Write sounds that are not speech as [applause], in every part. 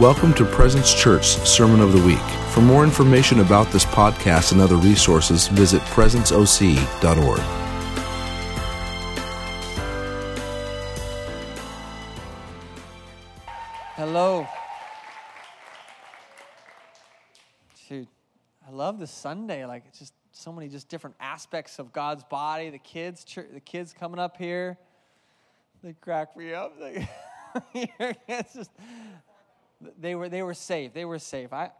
Welcome to Presence Church Sermon of the Week. For more information about this podcast and other resources, visit presenceoc.org. Hello. Dude, I love the Sunday. Like it's just so many just different aspects of God's body. The kids, the kids coming up here, they crack me up. [laughs] [laughs] it's just they were they were safe. They were safe. I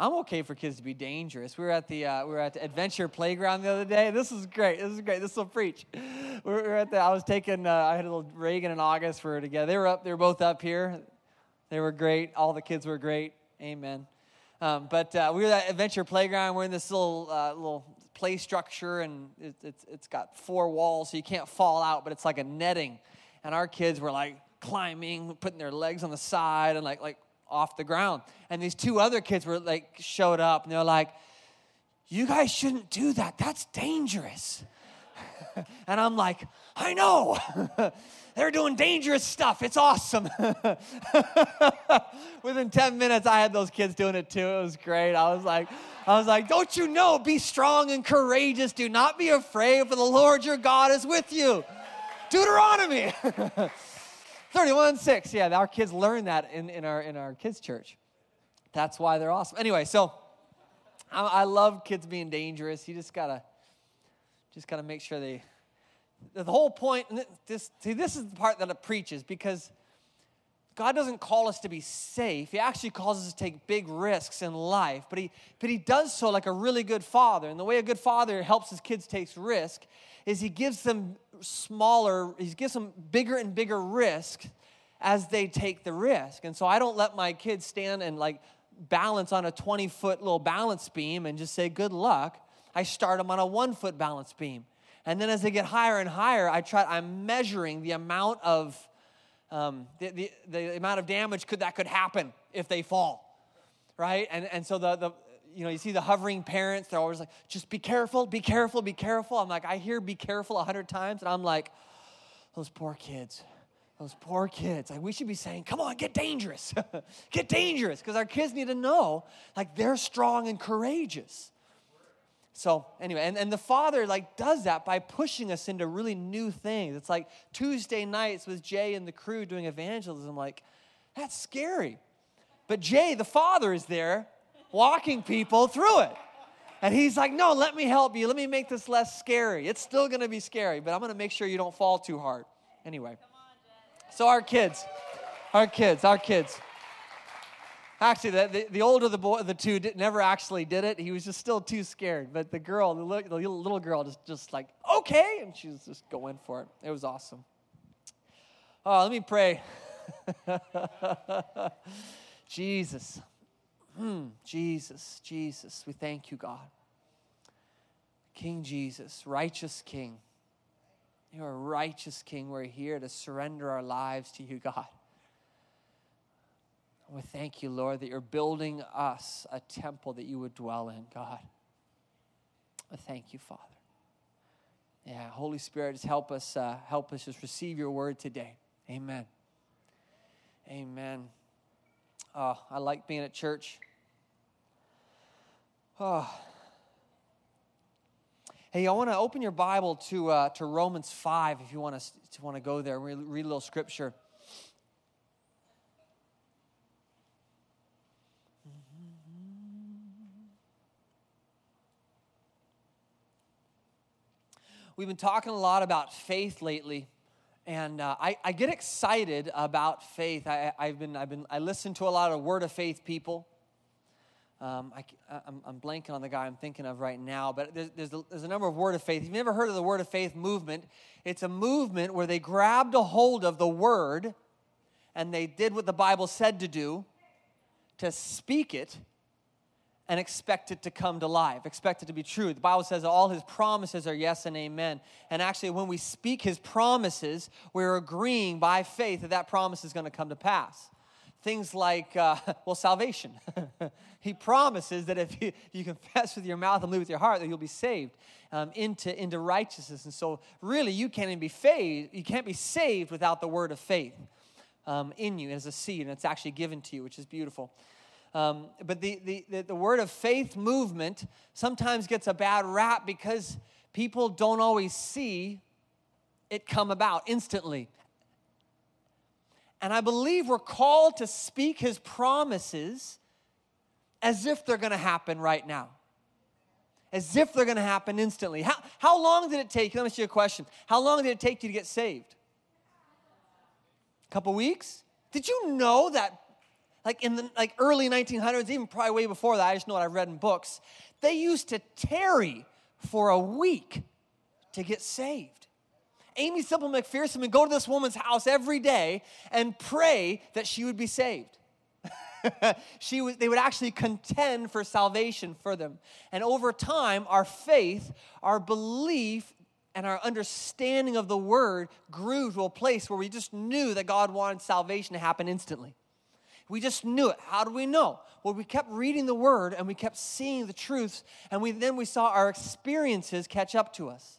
I'm okay for kids to be dangerous. We were at the uh, we were at the adventure playground the other day. This is great. This is great. This will preach. We were at the. I was taking. Uh, I had a little Reagan and August for together. They were up. They were both up here. They were great. All the kids were great. Amen. Um, but uh, we were at adventure playground. We're in this little uh, little play structure, and it, it's it's got four walls, so you can't fall out. But it's like a netting, and our kids were like climbing, putting their legs on the side, and like like off the ground. And these two other kids were like showed up and they're like, "You guys shouldn't do that. That's dangerous." [laughs] and I'm like, "I know." [laughs] They're doing dangerous stuff. It's awesome. [laughs] Within 10 minutes, I had those kids doing it too. It was great. I was like, I was like, don't you know? Be strong and courageous. Do not be afraid, for the Lord your God is with you. Deuteronomy. 31 6. Yeah, our kids learn that in, in, our, in our kids' church. That's why they're awesome. Anyway, so I, I love kids being dangerous. You just gotta just gotta make sure they the whole point this see this is the part that it preaches because God doesn't call us to be safe. He actually calls us to take big risks in life, but he, but he does so like a really good father. And the way a good father helps his kids take risk is he gives them smaller, he gives them bigger and bigger risk as they take the risk. And so I don't let my kids stand and like balance on a 20 foot little balance beam and just say, good luck. I start them on a one foot balance beam. And then as they get higher and higher, I try, I'm measuring the amount of um, the, the, the amount of damage could, that could happen if they fall, right? And, and so the, the, you know, you see the hovering parents, they're always like, just be careful, be careful, be careful. I'm like, I hear be careful a hundred times, and I'm like, those poor kids, those poor kids. Like, we should be saying, come on, get dangerous, [laughs] get dangerous, because our kids need to know, like, they're strong and courageous. So anyway, and, and the Father like does that by pushing us into really new things. It's like Tuesday nights with Jay and the crew doing evangelism, like, that's scary. But Jay, the Father, is there walking people through it. And he's like, no, let me help you. Let me make this less scary. It's still gonna be scary, but I'm gonna make sure you don't fall too hard. Anyway. So our kids, our kids, our kids. Actually, the, the, the, older the boy, the two did, never actually did it. He was just still too scared. But the girl, the little, the little girl, just just like okay, and she was just going for it. It was awesome. Oh, let me pray. [laughs] Jesus, Jesus, Jesus, we thank you, God. King Jesus, righteous King. You're a righteous King. We're here to surrender our lives to you, God. We thank you, Lord, that you're building us a temple that you would dwell in, God. I thank you, Father. Yeah, Holy Spirit, just help us, uh, help us just receive your word today. Amen. Amen. Oh, I like being at church. Oh. [sighs] Hey, I want to open your Bible to, uh, to Romans 5 if you want to, want to go there and read a little scripture. We've been talking a lot about faith lately, and uh, I, I, get excited about faith. I, have been, I've been, I listen to a lot of Word of Faith people. Um, I, am blanking on the guy I'm thinking of right now, but there's, there's, a, there's a number of Word of Faith. If you've never heard of the Word of Faith movement, it's a movement where they grabbed a hold of the Word and they did what the Bible said to do to speak it and expect it to come to life, expect it to be true. The Bible says all his promises are yes and amen. And actually, when we speak his promises, we're agreeing by faith that that promise is going to come to pass. Things like, uh, [laughs] well, salvation. [laughs] he promises that if [laughs] you, you, confess with your mouth and believe with your heart, that you'll be saved um, into, into righteousness. And so, really, you can't even be saved. You can't be saved without the word of faith. um, in you as a seed, and it's actually given to you, which is beautiful. Um, but the, the, the, the word of faith movement sometimes gets a bad rap because people don't always see it come about instantly. And I believe we're called to speak his promises as if they're going to happen right now. As if they're going to happen instantly. How, how long did it take? Let me ask you a question. How long did it take you to get saved? A couple weeks? Did you know that like in the like early 1900s, even probably way before that, I just know what I've read in books, they used to tarry for a week to get saved. Aimee Semple McPherson would go to this woman's house every day and pray that she would be saved. [laughs] she was, they would actually contend for salvation for them. And over time, our faith, our belief, and our understanding of the word grew to a place where we just knew that God wanted salvation to happen instantly. We just knew it. How do we know? Well, we kept reading the word and we kept seeing the truths, and we, then we saw our experiences catch up to us.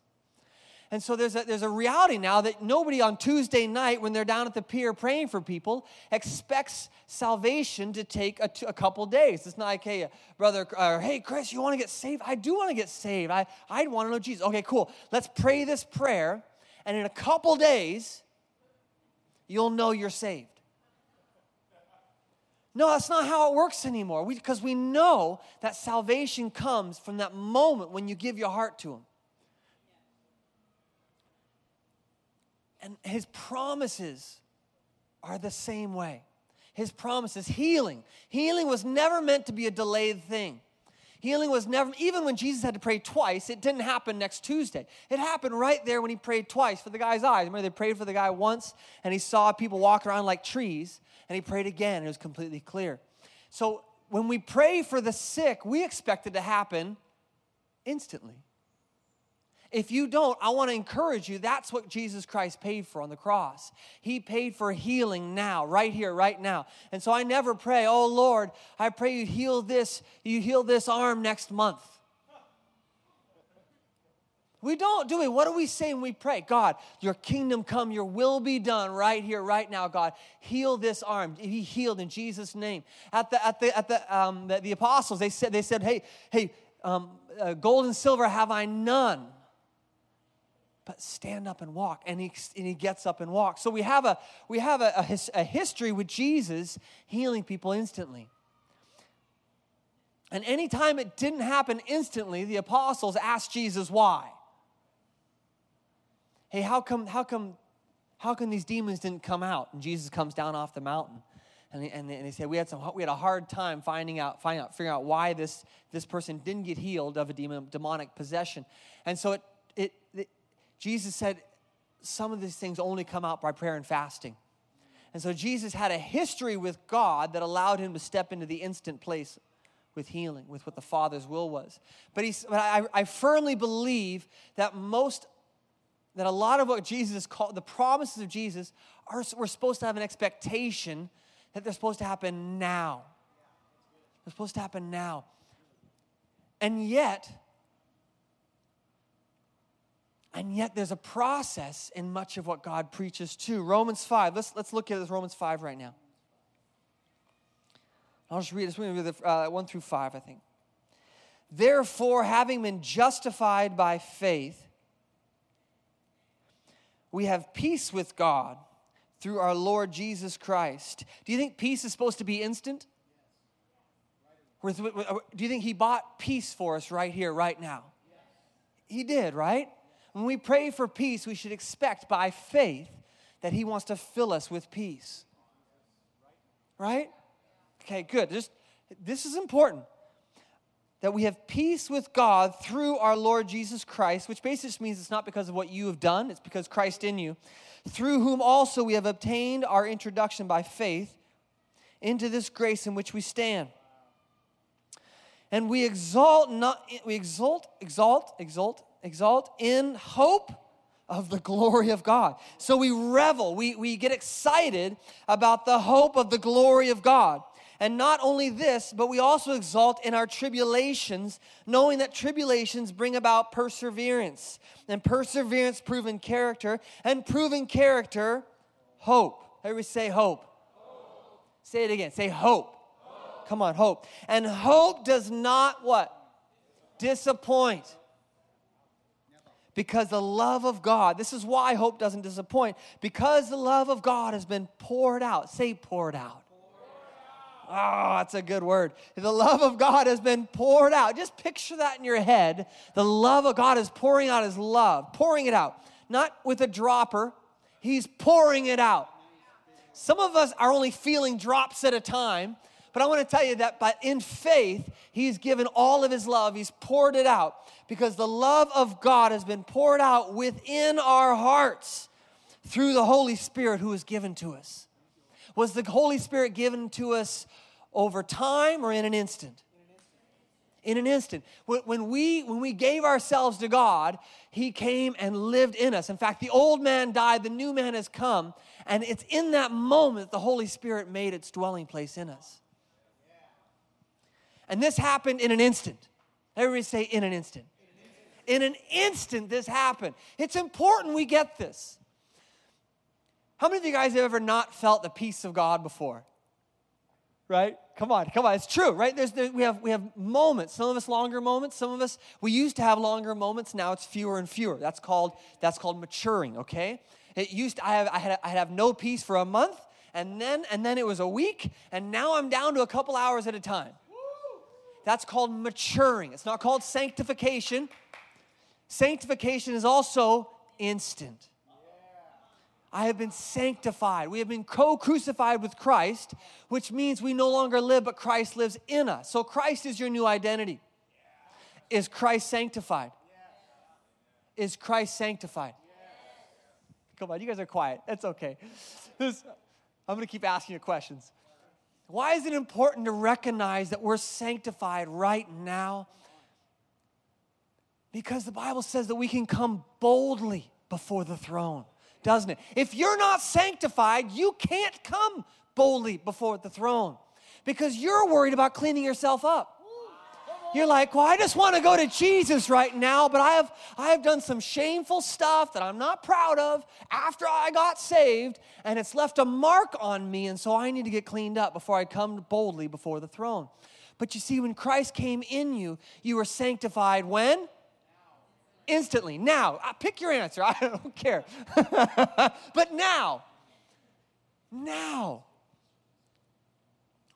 And so there's a, there's a reality now that nobody on Tuesday night, when they're down at the pier praying for people, expects salvation to take a, t- a couple days. It's not like, hey, brother, or hey, Chris, you want to get saved? I do want to get saved. I, I'd want to know Jesus. Okay, cool. Let's pray this prayer, and in a couple days, you'll know you're saved. No, that's not how it works anymore. Because we, we know that salvation comes from that moment when you give your heart to Him. And his promises are the same way. His promises, healing. Healing was never meant to be a delayed thing. Healing was never, even when Jesus had to pray twice, it didn't happen next Tuesday. It happened right there when he prayed twice for the guy's eyes. Remember, they prayed for the guy once and he saw people walk around like trees, and he prayed again and it was completely clear. So when we pray for the sick, we expect it to happen instantly. If you don't, I want to encourage you. That's what Jesus Christ paid for on the cross. He paid for healing now, right here, right now. And so I never pray, oh Lord, I pray you heal this, you heal this arm next month. We don't, do we? What do we say when we pray? God, your kingdom come, your will be done right here, right now, God. Heal this arm. He healed in Jesus' name. At the, at the, at the, um, the, the apostles, they said, they said, hey, hey, um, uh, gold and silver have I none but stand up and walk. And he, and he gets up and walks. So we have a we have a, a, his, a history with jesus healing people instantly. And anytime it didn't happen instantly the apostles asked jesus why. Hey how come how come how come these demons didn't come out? And jesus comes down off the mountain. And they, and they, and they said we had some we had a hard time finding out finding out figuring out why this this person didn't get healed of a demon, demonic possession. And so it Jesus said some of these things only come out by prayer and fasting. And so Jesus had a history with God that allowed him to step into the instant place with healing, with what the Father's will was. But, he's, but I, I firmly believe that most, that a lot of what Jesus called, the promises of Jesus, are we're supposed to have an expectation that they're supposed to happen now. They're supposed to happen now. And yet, and yet there's a process in much of what God preaches too. Romans 5, let's, let's look at this Romans 5 right now. I'll just read this read uh, 1 through 5, I think. Therefore, having been justified by faith, we have peace with God through our Lord Jesus Christ. Do you think peace is supposed to be instant? Do you think He bought peace for us right here, right now? He did, right? When we pray for peace, we should expect by faith that He wants to fill us with peace. Right? Okay, good. Just, this is important. That we have peace with God through our Lord Jesus Christ, which basically just means it's not because of what you have done, it's because Christ in you, through whom also we have obtained our introduction by faith into this grace in which we stand. And we exalt not we exalt, exalt, exalt exalt in hope of the glory of God. So we revel, we, we get excited about the hope of the glory of God. And not only this, but we also exalt in our tribulations, knowing that tribulations bring about perseverance, and perseverance, proven character, and proven character, hope. Everybody say hope. hope. Say it again. Say hope. hope. Come on, hope. And hope does not what? Disappoint. Because the love of God, this is why hope doesn't disappoint, because the love of God has been poured out. Say poured out. Oh, that's a good word. The love of God has been poured out. Just picture that in your head. The love of God is pouring out His love, pouring it out. Not with a dropper, He's pouring it out. Some of us are only feeling drops at a time, but I want to tell you that but in faith, He's given all of His love, He's poured it out because the love of God has been poured out within our hearts through the Holy Spirit who is given to us. Was the Holy Spirit given to us over time or in an instant? In an instant. When we, when we gave ourselves to God, He came and lived in us. In fact, the old man died, the new man has come, and it's in that moment the Holy Spirit made its dwelling place in us. And this happened in an instant. Everybody say, in an instant. In an instant, this happened. It's important we get this. How many of you guys have ever not felt the peace of God before? Right? Come on, come on. It's true, right? There's, there, we, have, we have moments. Some of us longer moments. Some of us, we used to have longer moments. Now it's fewer and fewer. That's called, that's called maturing, okay? It used to, I, have, I, had, I had have no peace for a month, and then, and then it was a week, and now I'm down to a couple hours at a time. That's called maturing. It's not called sanctification. Sanctification is also instant. I have been sanctified. We have been co crucified with Christ, which means we no longer live, but Christ lives in us. So Christ is your new identity. Is Christ sanctified? Is Christ sanctified? Come on, you guys are quiet. That's okay. I'm going to keep asking you questions. Why is it important to recognize that we're sanctified right now? Because the Bible says that we can come boldly before the throne doesn't it? If you're not sanctified, you can't come boldly before the throne because you're worried about cleaning yourself up. You're like, well, I just want to go to Jesus right now, but I have I have done some shameful stuff that I'm not proud of after I got saved, and it's left a mark on me, and so I need to get cleaned up before I come boldly before the throne. But you see, when Christ came in you, you were sanctified when? instantly. Now, uh, pick your answer. [laughs] I don't care. [laughs] but now, now.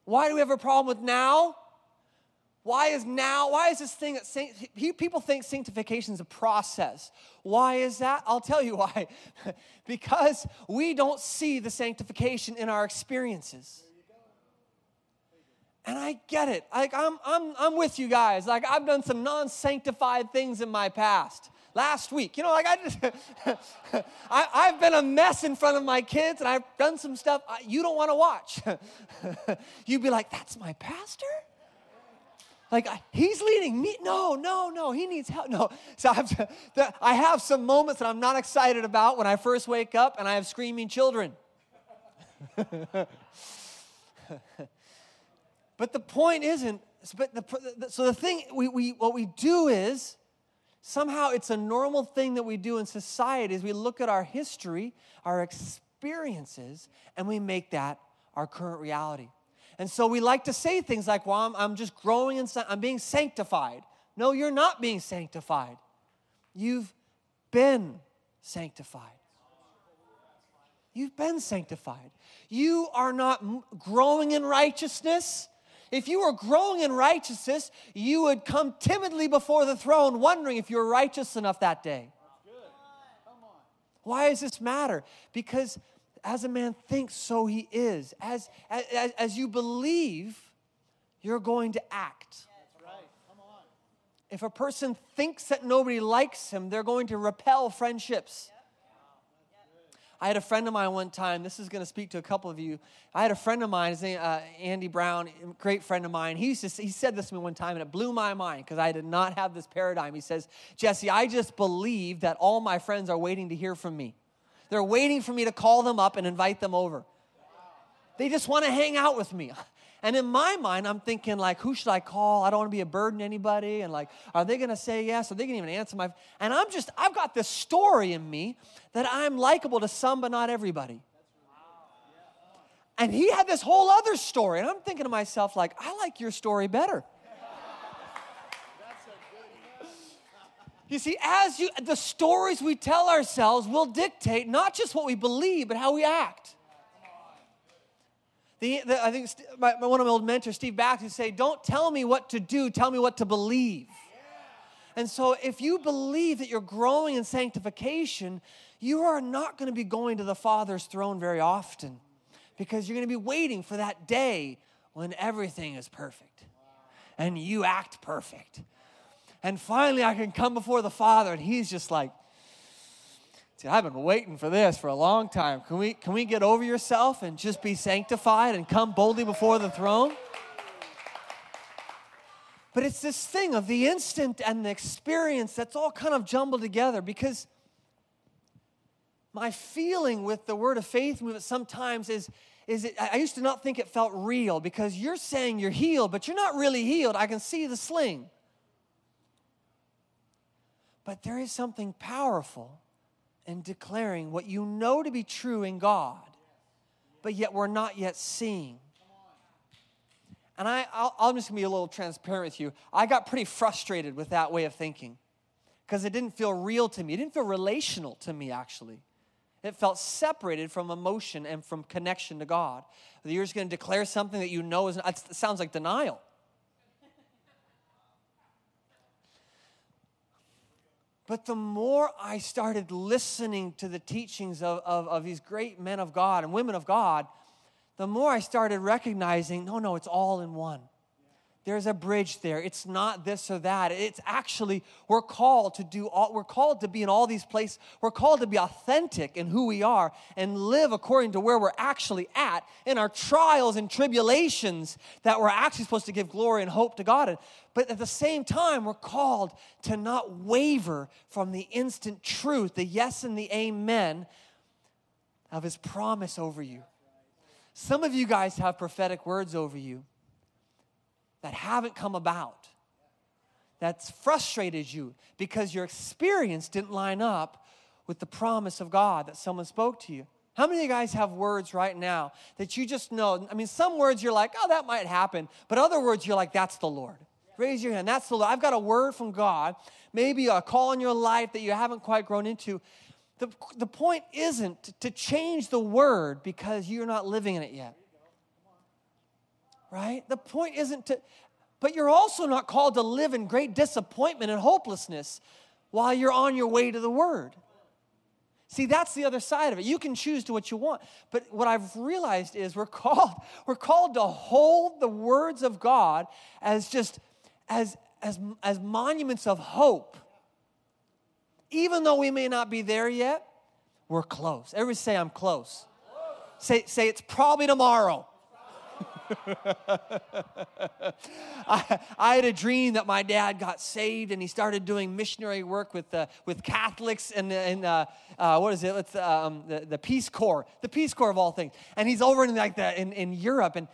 Why do we have a problem with now? Why is now? Why is this thing that people think sanctification is a process? Why is that? I'll tell you why. [laughs] because we don't see the sanctification in our experiences. And I get it. Like I'm, I'm, I'm with you guys. Like I've done some non-sanctified things in my past. Last week, you know, like I just, [laughs] I, I've been a mess in front of my kids, and I've done some stuff you don't want to watch. [laughs] You'd be like, "That's my pastor." Like he's leading me. No, no, no. He needs help. No. So I have, to, I have some moments that I'm not excited about when I first wake up, and I have screaming children. [laughs] But the point isn't, but the, so the thing, we, we, what we do is, somehow it's a normal thing that we do in society is we look at our history, our experiences, and we make that our current reality. And so we like to say things like, well, I'm, I'm just growing in, I'm being sanctified. No, you're not being sanctified. You've been sanctified. You've been sanctified. You are not growing in righteousness. If you were growing in righteousness, you would come timidly before the throne, wondering if you were righteous enough that day. Why does this matter? Because as a man thinks, so he is. As, as, as you believe, you're going to act. If a person thinks that nobody likes him, they're going to repel friendships. I had a friend of mine one time, this is going to speak to a couple of you. I had a friend of mine, his name, uh, Andy Brown, great friend of mine. He, used to, he said this to me one time, and it blew my mind because I did not have this paradigm. He says, Jesse, I just believe that all my friends are waiting to hear from me. They're waiting for me to call them up and invite them over. They just want to hang out with me. And in my mind, I'm thinking, like, who should I call? I don't want to be a burden to anybody. And like, are they going to say yes? Are they going to even answer my? And I'm just, I've got this story in me that I'm likable to some, but not everybody. And he had this whole other story. And I'm thinking to myself, like, I like your story better. You see, as you, the stories we tell ourselves will dictate not just what we believe, but how we act. The, the, I think my, one of my old mentors, Steve Baxter, say, "Don't tell me what to do. Tell me what to believe." And so, if you believe that you're growing in sanctification, you are not going to be going to the Father's throne very often because you're going to be waiting for that day when everything is perfect and you act perfect. And finally, I can come before the Father, and He's just like, See, I've been waiting for this for a long time. Can we, can we get over yourself and just be sanctified and come boldly before the throne? But it's this thing of the instant and the experience that's all kind of jumbled together because my feeling with the word of faith movement sometimes is, is it, I used to not think it felt real because you're saying you're healed, but you're not really healed. I can see the sling. But there is something powerful in declaring what you know to be true in God, but yet we're not yet seeing. And I, I'll, I'm just gonna be a little transparent with you. I got pretty frustrated with that way of thinking because it didn't feel real to me. It didn't feel relational to me, actually. It felt separated from emotion and from connection to God. You're just gonna declare something that you know is, it sounds like denial. But the more I started listening to the teachings of, of, of, these great men of God and women of God, the more I started recognizing no, no, it's all in one. There's a bridge there. It's not this or that. It's actually, we're called to do all, we're called to be in all these places. We're called to be authentic in who we are and live according to where we're actually at in our trials and tribulations that we're actually supposed to give glory and hope to God in. But at the same time, we're called to not waver from the instant truth, the yes and the amen of His promise over you. Some of you guys have prophetic words over you that haven't come about, that's frustrated you because your experience didn't line up with the promise of God that someone spoke to you. How many of you guys have words right now that you just know? I mean, some words you're like, oh, that might happen, but other words you're like, that's the Lord. Raise your hand. That's the Lord. I've got a word from God, maybe a call in your life that you haven't quite grown into. The, the point isn't to change the word because you're not living in it yet. Right? The point isn't to, but you're also not called to live in great disappointment and hopelessness while you're on your way to the word. See, that's the other side of it. You can choose to what you want. But what I've realized is we're [laughs] called, we're called to hold the words of God as just as, as, as monuments of hope even though we may not be there yet, we're close. Everybody say, I'm close. Say, say it's probably tomorrow. [laughs] I, I, had a dream that my dad got saved and he started doing missionary work with, uh, with Catholics and, and uh, uh, what is it? It's, um, the, the Peace Corps, the Peace Corps of all things. And he's over in like that in, in Europe. And,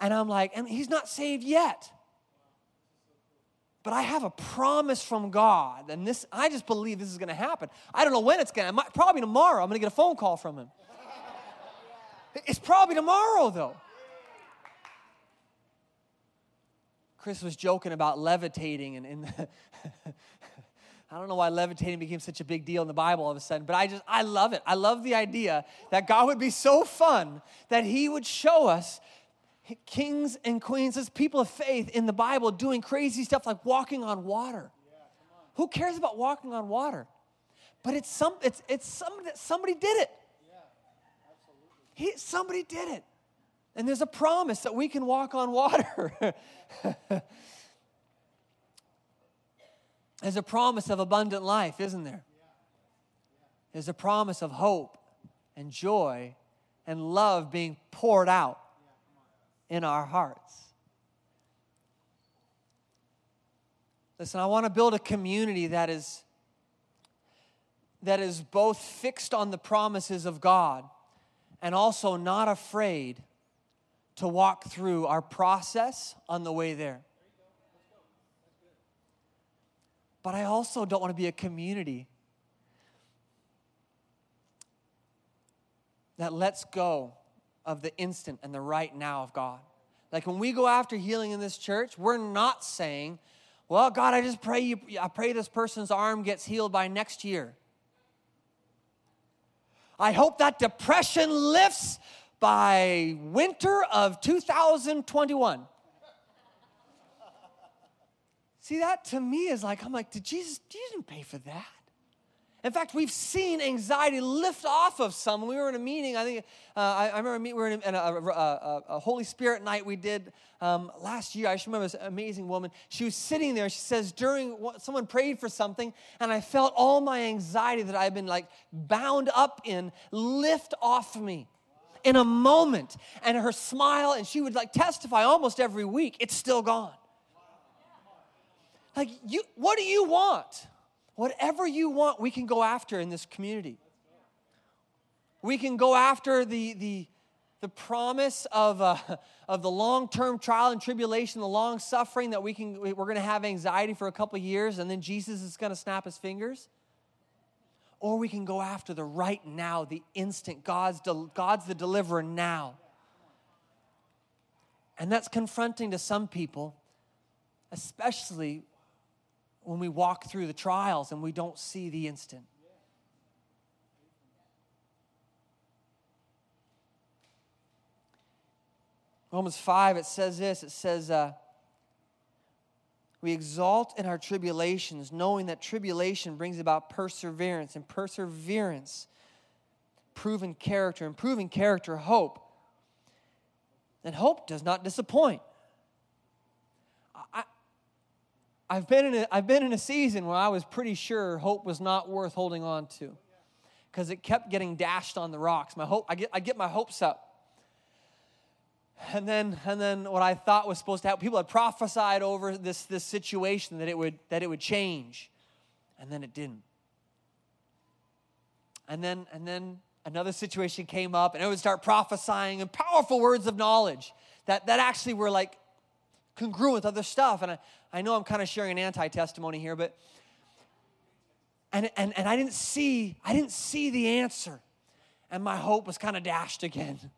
and I'm like, and he's not saved yet but I have a promise from God, and this I just believe this is going to happen. I don't know when it's going to. Probably tomorrow. I'm going to get a phone call from him. It's probably tomorrow, though. Chris was joking about levitating, and, and [laughs] I don't know why levitating became such a big deal in the Bible all of a sudden, but I just I love it. I love the idea that God would be so fun that He would show us kings and queens, as people of faith in the Bible doing crazy stuff like walking on water. Who cares about walking on water? But it's some it's it's somebody somebody did it. He, somebody did it. And there's a promise that we can walk on water. [laughs] there's a promise of abundant life, isn't there? There's a promise of hope and joy and love being poured out in our hearts. Listen, I want to build a community that is that is both fixed on the promises of God and also not afraid to walk through our process on the way there. But I also don't want to be a community that lets go of the instant and the right now of God. Like when we go after healing in this church, we're not saying, well, God, I just pray you, I pray this person's arm gets healed by next year. I hope that depression lifts by winter of 2021. See, that to me is like, I'm like, did Jesus, Jesus didn't pay for that. In fact, we've seen anxiety lift off of some. We were in a meeting, I think, uh, I, I, remember we were in, a, a, a, a, Holy Spirit night we did um, last year. I just remember this amazing woman. She was sitting there. She says, during, someone prayed for something, and I felt all my anxiety that I've been like bound up in lift off me in a moment. And her smile, and she would like testify almost every week, it's still gone. Like, you, what do you want? Whatever you want, we can go after in this community. We can go after the, the, the promise of, uh, of the long term trial and tribulation, the long suffering that we can, we're going to have anxiety for a couple years and then Jesus is going to snap his fingers. Or we can go after the right now, the instant. God's, God's the deliverer now. And that's confronting to some people, especially when we walk through the trials and we don't see the instant. Romans 5, it says this it says, uh, We exalt in our tribulations, knowing that tribulation brings about perseverance, and perseverance, proven character, and proven character, hope. And hope does not disappoint. I, I've been, in a, I've been in a season where I was pretty sure hope was not worth holding on to because it kept getting dashed on the rocks. My hope, I get, I get my hopes up. And then, and then what I thought was supposed to happen, people had prophesied over this, this situation that it, would, that it would change. And then it didn't. And then, and then another situation came up and I would start prophesying and powerful words of knowledge that, that actually were like congruent with other stuff. And I, I know I'm kind of sharing an anti-testimony here, but and, and, and I didn't see, I didn't see the answer. And my hope was kind of dashed again. [laughs]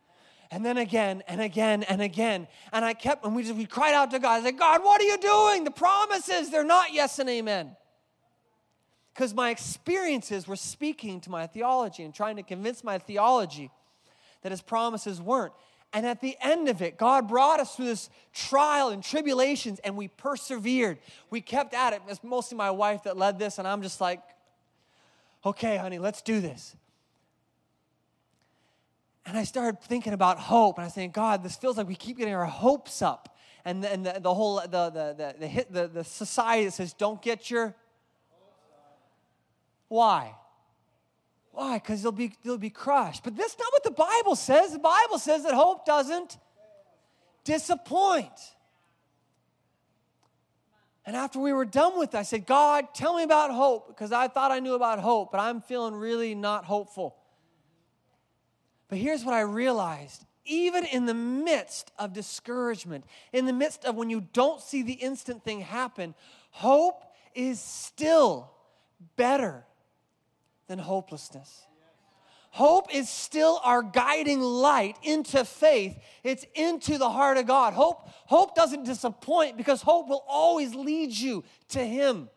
And then again and again and again. And I kept, and we just we cried out to God. I said, God, what are you doing? The promises, they're not yes and amen. Because my experiences were speaking to my theology and trying to convince my theology that his promises weren't. And at the end of it, God brought us through this trial and tribulations, and we persevered. We kept at it. It's mostly my wife that led this, and I'm just like, okay, honey, let's do this. And I started thinking about hope, and I was saying, God, this feels like we keep getting our hopes up. And the, and the, the whole, the, the, the, the, the society that says, don't get your. Why? Why? Because they'll be, they'll be crushed. But that's not what the Bible says. The Bible says that hope doesn't disappoint. And after we were done with it, I said, God, tell me about hope because I thought I knew about hope, but I'm feeling really not hopeful. But here's what I realized even in the midst of discouragement, in the midst of when you don't see the instant thing happen, hope is still better than hopelessness. Hope is still our guiding light into faith. It's into the heart of God. Hope, hope doesn't disappoint because hope will always lead you to Him.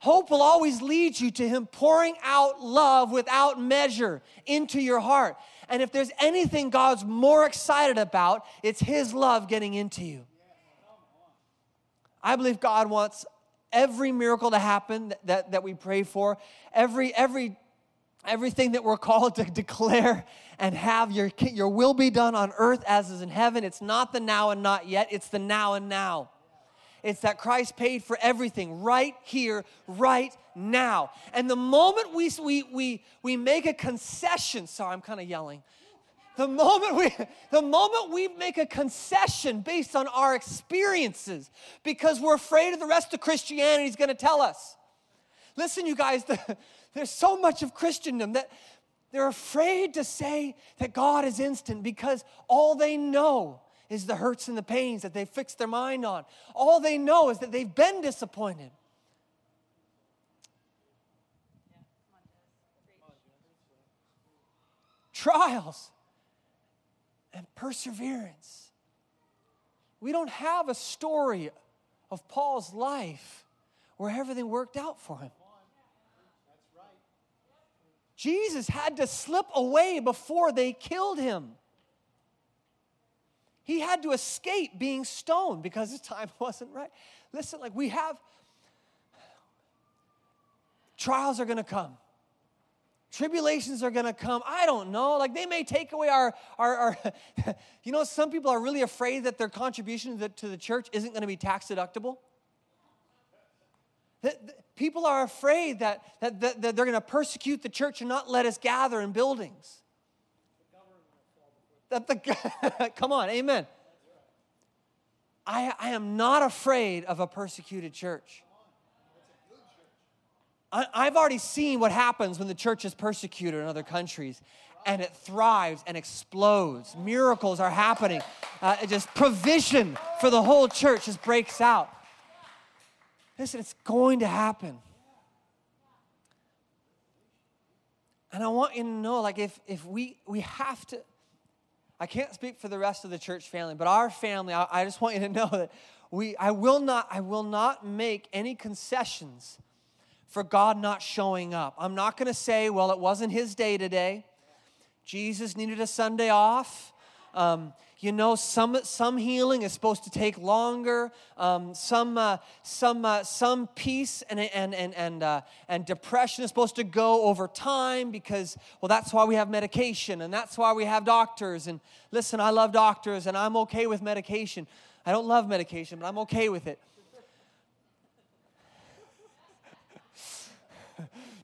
Hope will always lead you to Him pouring out love without measure into your heart. And if there's anything God's more excited about, it's His love getting into you. I believe God wants every miracle to happen that, that we pray for, every, every, everything that we're [laughs] called to declare and have your, your will be done on earth as is in heaven. It's not the now and not yet, it's the now and now. It's that Christ paid for everything right here, right now. And the moment we, we, we, we make a concession, sorry, I'm kind of yelling. The moment we the moment we make a concession based on our experiences because we're afraid of the rest of Christianity is going to tell us. Listen, you guys, [laughs] the, there's so much of Christendom that they're afraid to say that God is instant because all they know is the hurts and the pains that they fixed their mind on. All they know is that they've been disappointed. Trials and perseverance. We don't have a story of Paul's life where everything worked out for him. Jesus had to slip away before they killed him. He had to escape being stoned because his time [laughs] wasn't right. Listen, like we have trials are going to come. Tribulations are going to come. I don't know. Like they may take away our, our, our [laughs] you know, some people are really afraid that their contribution to the, church isn't going to be tax deductible. That, people are afraid that, that, that, that they're going to persecute the church and not let us gather in buildings. That the, [laughs] come on, amen. I, I am not afraid of a persecuted church. I, I've already seen what happens when the church is persecuted in other countries and it thrives and explodes. Miracles are happening. Uh, just provision for the whole church just breaks out. Listen, it's going to happen. And I want you to know, like, if, if we, we have to, I can't speak for the rest of the church family, but our family, I, I just want you to [laughs] know that we, I will not, I will not make any concessions for God not showing up. I'm not going to say, well, it wasn't his day today. Jesus needed a Sunday off. Um, you know, some, some healing is supposed to take longer. Um, some, uh, some, uh, some peace and, and, and, and, uh, and depression is supposed to go over time because, well, that's why we have medication and that's why we have doctors. And listen, I love doctors and I'm okay with medication. I don't love medication, but I'm okay with it.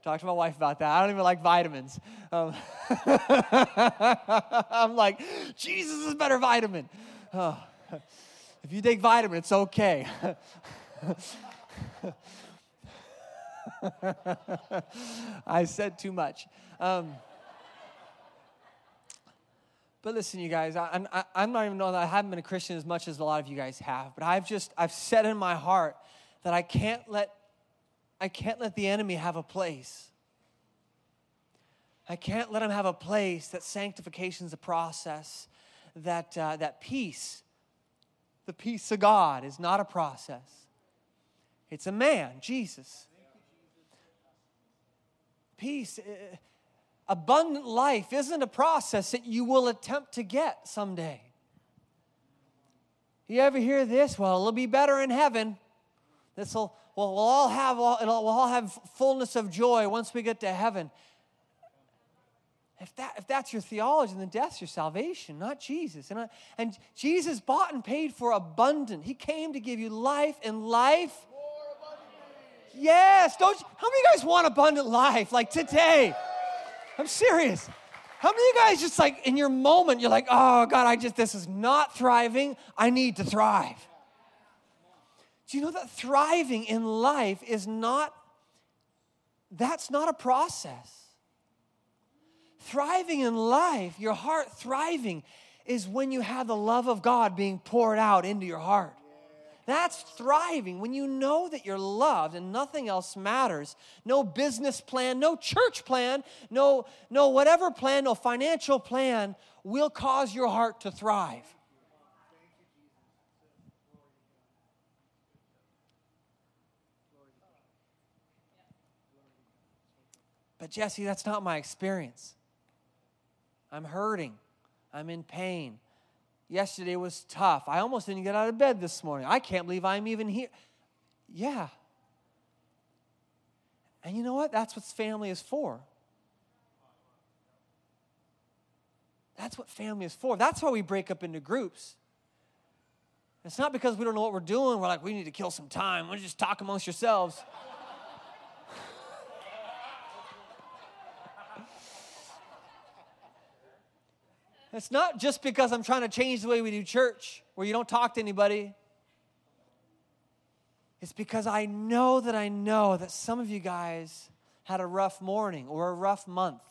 Talk to my wife about that. I don't even like vitamins. Um, [laughs] I'm like, Jesus is better vitamin. Oh, if you take vitamin, it's okay. [laughs] I said too much. Um, but listen, you guys, I, I, I'm not even know that I haven't been a Christian as much as a lot of you guys have. But I've just, I've said in my heart that I can't let I can't let the enemy have a place. I can't let him have a place that sanctification is a process, that, uh, that peace, the peace of God, is not a process. It's a man, Jesus. Peace, uh, abundant life isn't a process that you will attempt to get someday. You ever hear this? Well, it'll be better in heaven. This will well, all have all, we'll all have fullness of joy once we get to heaven. If, that, if that's your theology, then death's your salvation, not Jesus. And, I, and Jesus bought and paid for abundant. He came to give you life and life. Yes, don't you, how many of you guys want abundant life like today? I'm serious. How many of you guys just like in your moment, you're like, oh God, I just, this is not thriving. I need to thrive. Do you know that thriving in life is not, that's not a process. Thriving in life, your heart thriving, is when you have the love of God being poured out into your heart. That's thriving when you know that you're loved and nothing else matters. No business plan, no church plan, no, no whatever plan, no financial plan will cause your heart to thrive. But Jesse, that's not my experience. I'm hurting. I'm in pain. Yesterday was tough. I almost didn't get out of bed this morning. I can't believe I'm even here. Yeah. And you know what? That's what family is for. That's what family is for. That's why we break up into groups. It's not because we don't know what we're doing. We're like, we need to kill some time. We'll just talk amongst yourselves. It's not just because I'm trying to change the way we do church, where you don't talk to anybody. It's because I know that I know that some of you guys had a rough morning or a rough month.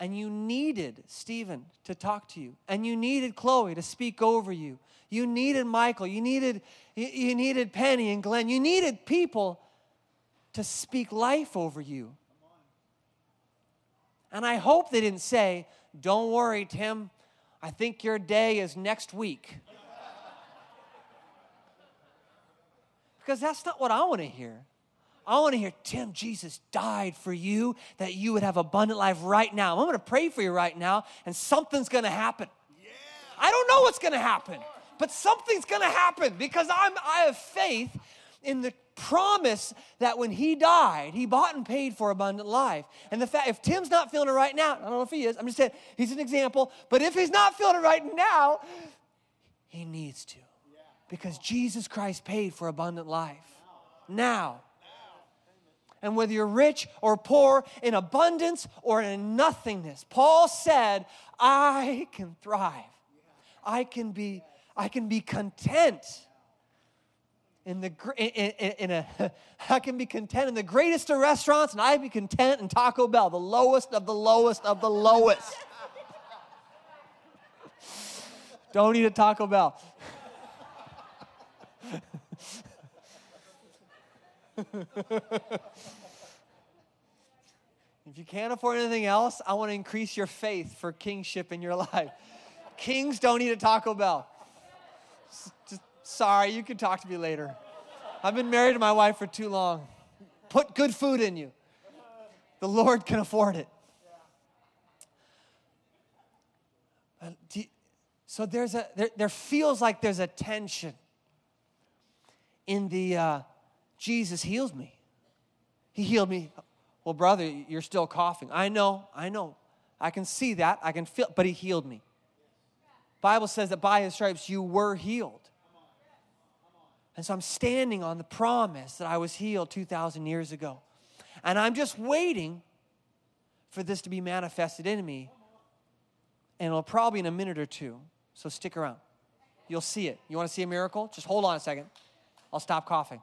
And you needed Stephen to talk to you. And you needed Chloe to speak over you. You needed Michael. You needed, you needed Penny and Glenn. You needed people to speak life over you. And I hope they didn't say, don't worry, Tim. I think your day is next week. Because that's not what I want to hear. I want to hear, Tim, Jesus died for you that you would have abundant life right now. I'm going to pray for you right now, and something's going to happen. Yeah. I don't know what's going to happen, but something's going to happen because I'm, I have faith in the promise that when he died, he bought and paid for abundant life. And the fact, if Tim's not feeling it right now, I don't know if he is, I'm just saying he's an example, but if he's not feeling it right now, he needs to because Jesus Christ paid for abundant life. Now. And whether you're rich or poor, in abundance or in nothingness, Paul said, I can thrive. I can be, I can be content in the in, in, a [laughs] I can be content in the greatest of restaurants, and I be content in Taco Bell, the lowest of the lowest of the lowest. [laughs] Don't eat a Taco Bell. [laughs] if you can't afford anything else, I want to increase your faith for kingship in your life. Kings don't eat a Taco Bell. Sorry, you can talk to me later. I've been married to my wife for too long. Put good food in you. The Lord can afford it. So there's a there, there feels like there's a tension in the uh, Jesus heals me. He healed me. Well, brother, you're still coughing. I know, I know. I can see that. I can feel, but he healed me. Bible says that by his stripes you were healed. And so I'm standing on the promise that I was healed 2,000 years ago. And I'm just waiting for this to be manifested in me. And it'll probably in a minute or two. So stick around. You'll see it. You want to see a miracle? Just hold on a second. I'll stop coughing.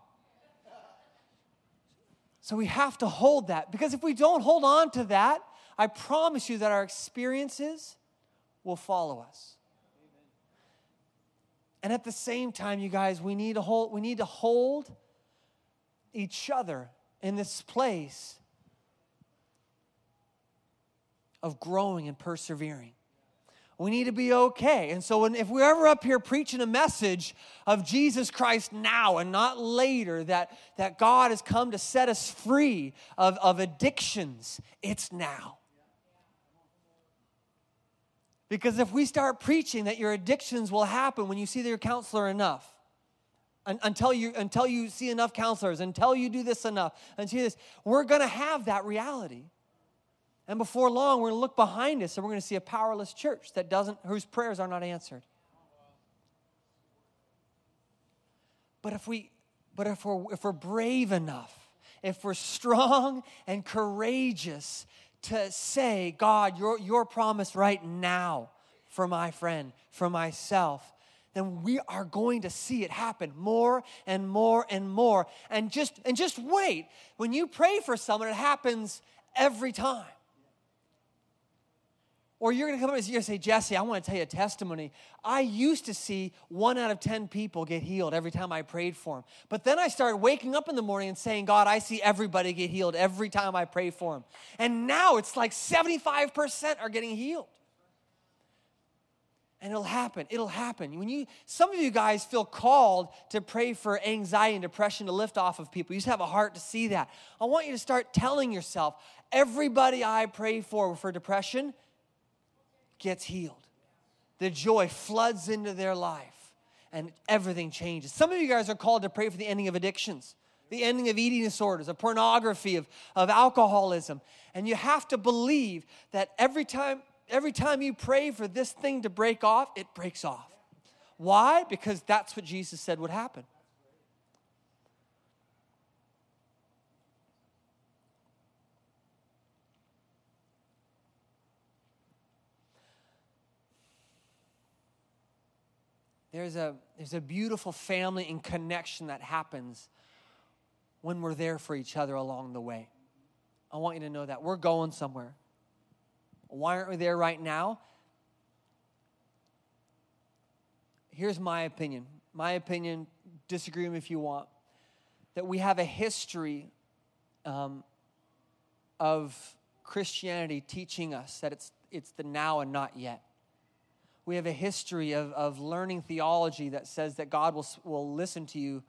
So we have to hold that because if we don't hold on to that, I promise you that our experiences will follow us. And at the same time, you guys, we need to hold, we need to hold each other in this place of growing and persevering we need to be okay. And so, when, if we're ever up here preaching a message of Jesus Christ now and not later, that, that God has come to set us free of, of addictions, it's now. Because if we start preaching that your addictions will happen when you see your counselor enough, until you until you see enough counselors, until you do this enough, and until this, we're gonna have that reality. And before long, we're going to look behind us and we're going to see a powerless church that doesn't, whose prayers are not answered. But if we, but if we're, if we're brave enough, if we're strong and courageous to say, God, your, your promise right now for my friend, for myself, then we are going to see it happen more and more and more. And just and just wait. When you pray for someone, it happens every time. Or you're going to come up and you're say, Jesse, I want to tell you a testimony. I used to see one out of 10 people get healed every time I prayed for them. But then I started waking up in the morning and saying, God, I see everybody get healed every time I pray for them. And now it's like 75% are getting healed. And it'll happen. It'll happen. When you some of you guys feel called to pray for anxiety and depression to lift off of people. You just have a heart to see that. I want you to start telling yourself, everybody I pray for for depression, gets healed. The joy floods into their life and everything changes. Some of you guys are called to pray for the ending of addictions, the ending of eating disorders, of pornography, of, of alcoholism. And you have to believe that every time, every time you pray for this thing to break off, it breaks off. Why? Because that's what Jesus said would happen. There's a, there's a beautiful family and connection that happens when we're there for each other along the way. I want you to know that. We're going somewhere. Why aren't we there right now? Here's my opinion. My opinion, disagree with me if you want, that we have a history um, of Christianity teaching us that it's, it's the now and not yet. We have a history of, of learning theology that says that God will, will listen to you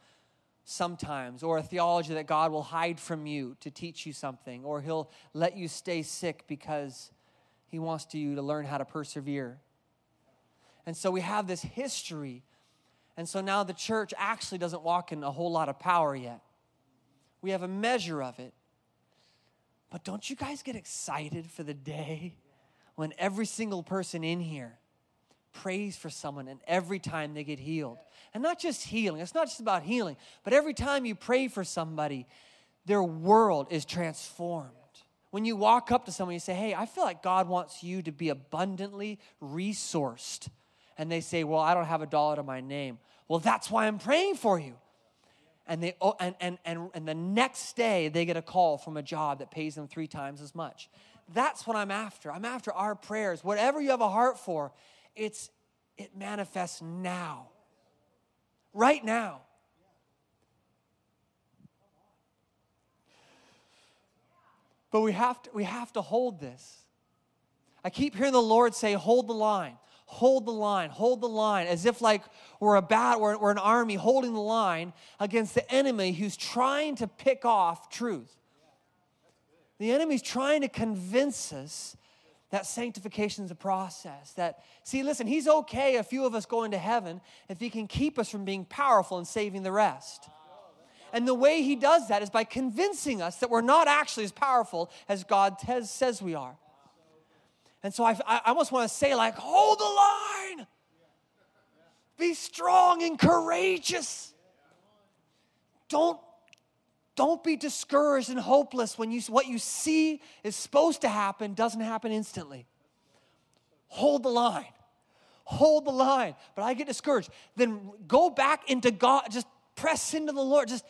sometimes, or a theology that God will hide from you to teach you something, or He'll let you stay sick because He wants to you to learn how to persevere. And so we have this history. And so now the church actually doesn't walk in a whole lot of power yet. We have a measure of it. But don't you guys get excited for the day when every single person in here prays for someone and every time they get healed? And not just healing, it's not just about healing, but every time you pray for somebody, their world is transformed. When you walk up to someone, you say, Hey, I feel like God wants you to be abundantly resourced. And they say, Well, I don't have a dollar to my name. Well, that's why I'm praying for you. And, they, oh, and, and, and, and the next day, they get a call from a job that pays them three times as much. That's what I'm after. I'm after our prayers. Whatever you have a heart for, it's, it manifests now right now. But we have to, we have to hold this. I keep hearing the Lord say, hold the line, hold the line, hold the line, as if like we're a bat, we're, we're an army holding the line against the enemy who's trying to pick off truth. The enemy's trying to convince us that sanctification is a process. That, see, listen, he's okay a few of us going to heaven if he can keep us from being powerful and saving the rest. And the way he does that is by convincing us that we're not actually as powerful as God t- says we are. And so I, I almost want to say, like, hold the line, be strong and courageous. Don't don't be discouraged and hopeless when you, what you see is supposed to happen doesn't happen instantly. Hold the line. Hold the line. But I get discouraged. Then go back into God, just press into the Lord, just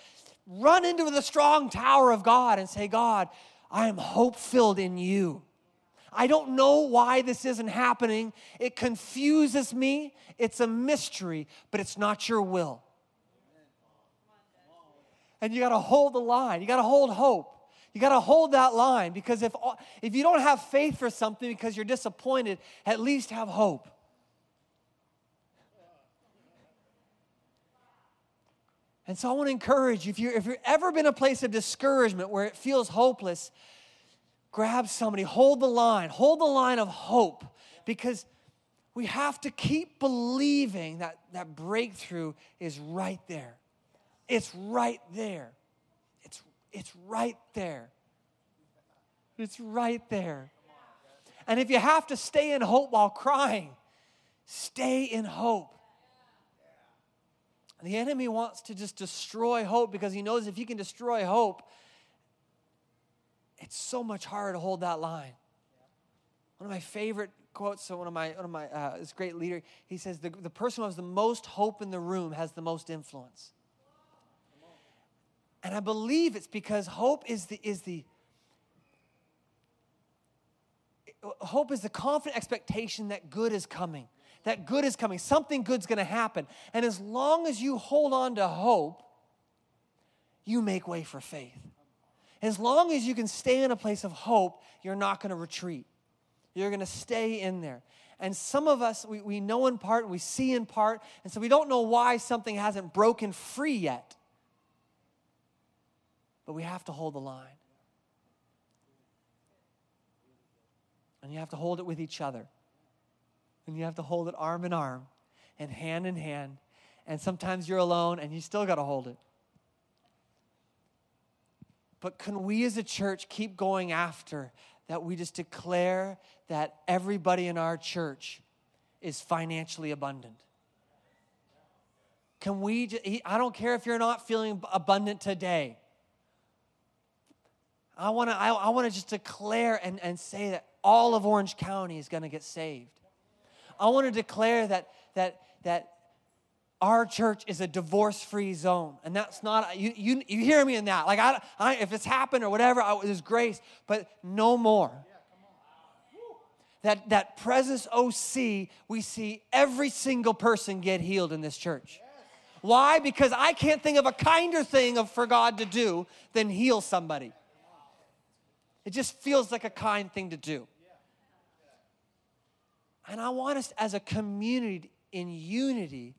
run into the strong tower of God and say, God, I am hope filled in you. I don't know why this isn't happening. It confuses me. It's a mystery, but it's not your will and you got to hold the line. You got to hold hope. You got to hold that line because if, if you don't have faith for something because you're disappointed, at least have hope. And so I want to encourage you if, you if you've ever been a place of discouragement where it feels hopeless, grab somebody, hold the line, hold the line of hope because we have to keep believing that that breakthrough is right there. It's right there. It's, it's right there. It's right there. And if you have to stay in hope while crying, stay in hope. The enemy wants to just destroy hope because he knows if he can destroy hope, it's so much harder to hold that line. One of my favorite quotes, so one of my, one of my uh, this great leader, he says, the, the person who has the most hope in the room has the most influence. And I believe it's because hope is the, is the hope is the confident expectation that good is coming. That good is coming. Something good's going to happen. And as long as you hold on to hope, you make way for faith. As long as you can stay in a place of hope, you're not going to retreat. You're going to stay in there. And some of us, we, we know in part we see in part, and so we don't know why something hasn't broken free yet but we have to hold the line. And you have to hold it with each other. And you have to hold it arm in arm and hand in hand. And sometimes you're alone and you still got to hold it. But can we as a church keep going after that we just declare that everybody in our church is financially abundant? Can we, I don't care if you're not feeling abundant today. I want to I, I want to just declare and, and say that all of Orange County is going to get saved. I want to declare that that that our church is a divorce-free zone, and that's not you. You, you hear me in that? Like, I, I if it's happened or whatever, I, there's grace, but no more. That that Presence OC, we see every single person get healed in this church. Why? Because I can't think of a kinder thing of, for God to do than heal somebody. It just feels like a kind thing to do. And I want us as a community in unity